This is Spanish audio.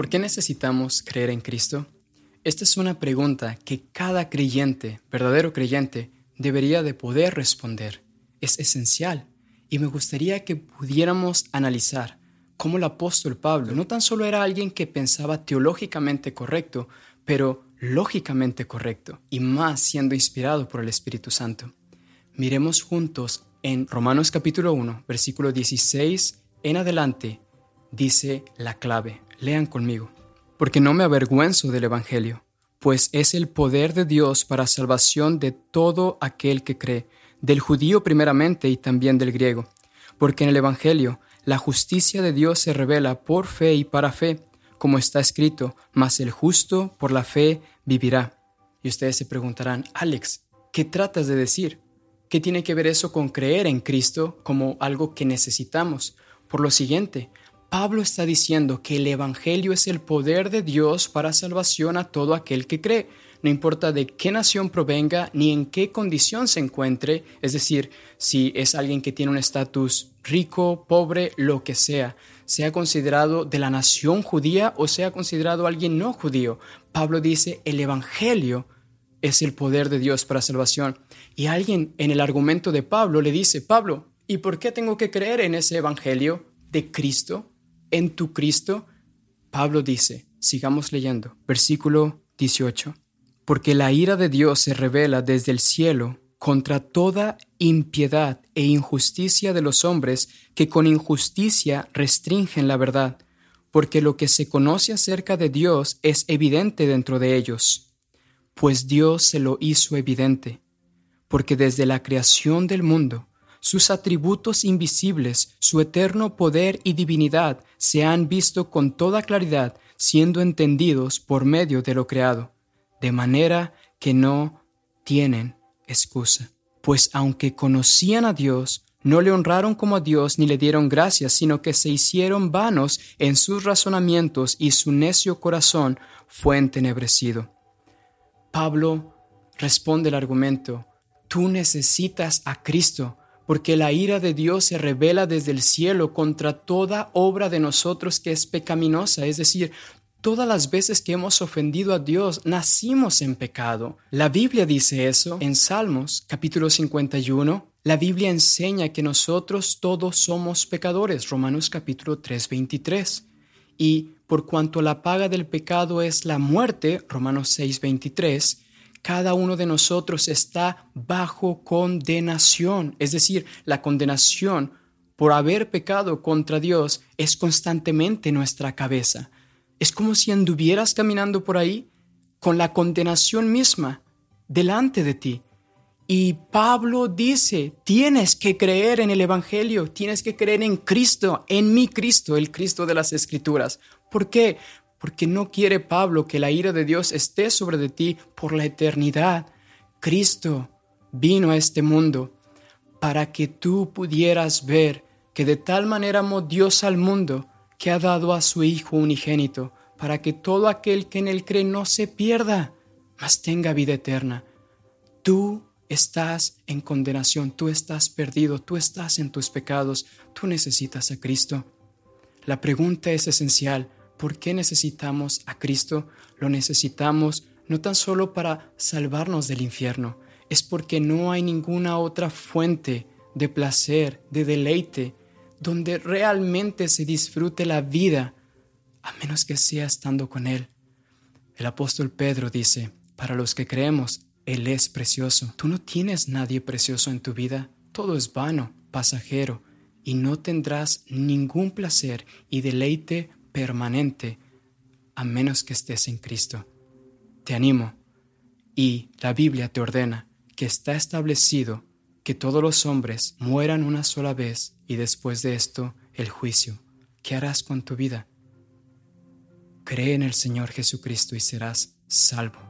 ¿Por qué necesitamos creer en Cristo? Esta es una pregunta que cada creyente, verdadero creyente, debería de poder responder. Es esencial y me gustaría que pudiéramos analizar cómo el apóstol Pablo no tan solo era alguien que pensaba teológicamente correcto, pero lógicamente correcto y más siendo inspirado por el Espíritu Santo. Miremos juntos en Romanos capítulo 1, versículo 16 en adelante, dice la clave. Lean conmigo. Porque no me avergüenzo del Evangelio, pues es el poder de Dios para salvación de todo aquel que cree, del judío primeramente y también del griego. Porque en el Evangelio la justicia de Dios se revela por fe y para fe, como está escrito, mas el justo por la fe vivirá. Y ustedes se preguntarán, Alex, ¿qué tratas de decir? ¿Qué tiene que ver eso con creer en Cristo como algo que necesitamos? Por lo siguiente, Pablo está diciendo que el Evangelio es el poder de Dios para salvación a todo aquel que cree, no importa de qué nación provenga ni en qué condición se encuentre, es decir, si es alguien que tiene un estatus rico, pobre, lo que sea, sea considerado de la nación judía o sea considerado alguien no judío. Pablo dice, el Evangelio es el poder de Dios para salvación. Y alguien en el argumento de Pablo le dice, Pablo, ¿y por qué tengo que creer en ese Evangelio de Cristo? En tu Cristo? Pablo dice, sigamos leyendo, versículo 18, porque la ira de Dios se revela desde el cielo contra toda impiedad e injusticia de los hombres que con injusticia restringen la verdad, porque lo que se conoce acerca de Dios es evidente dentro de ellos, pues Dios se lo hizo evidente, porque desde la creación del mundo, sus atributos invisibles, su eterno poder y divinidad se han visto con toda claridad, siendo entendidos por medio de lo creado, de manera que no tienen excusa. Pues aunque conocían a Dios, no le honraron como a Dios ni le dieron gracias, sino que se hicieron vanos en sus razonamientos y su necio corazón fue entenebrecido. Pablo responde el argumento, tú necesitas a Cristo porque la ira de Dios se revela desde el cielo contra toda obra de nosotros que es pecaminosa, es decir, Todas las veces que hemos ofendido a Dios, nacimos en pecado. La Biblia dice eso en Salmos capítulo 51. La Biblia enseña que nosotros todos somos pecadores, Romanos capítulo 3, 23. Y por cuanto la paga del pecado es la muerte, Romanos 6, 23, cada uno de nosotros está bajo condenación. Es decir, la condenación por haber pecado contra Dios es constantemente nuestra cabeza. Es como si anduvieras caminando por ahí con la condenación misma delante de ti. Y Pablo dice, tienes que creer en el Evangelio, tienes que creer en Cristo, en mi Cristo, el Cristo de las Escrituras. ¿Por qué? Porque no quiere Pablo que la ira de Dios esté sobre de ti por la eternidad. Cristo vino a este mundo para que tú pudieras ver que de tal manera amó Dios al mundo que ha dado a su Hijo unigénito, para que todo aquel que en él cree no se pierda, mas tenga vida eterna. Tú estás en condenación, tú estás perdido, tú estás en tus pecados, tú necesitas a Cristo. La pregunta es esencial. ¿Por qué necesitamos a Cristo? Lo necesitamos no tan solo para salvarnos del infierno, es porque no hay ninguna otra fuente de placer, de deleite, donde realmente se disfrute la vida, a menos que sea estando con Él. El apóstol Pedro dice, para los que creemos, Él es precioso. Tú no tienes nadie precioso en tu vida, todo es vano, pasajero, y no tendrás ningún placer y deleite permanente a menos que estés en Cristo. Te animo y la Biblia te ordena que está establecido que todos los hombres mueran una sola vez y después de esto el juicio. ¿Qué harás con tu vida? Cree en el Señor Jesucristo y serás salvo.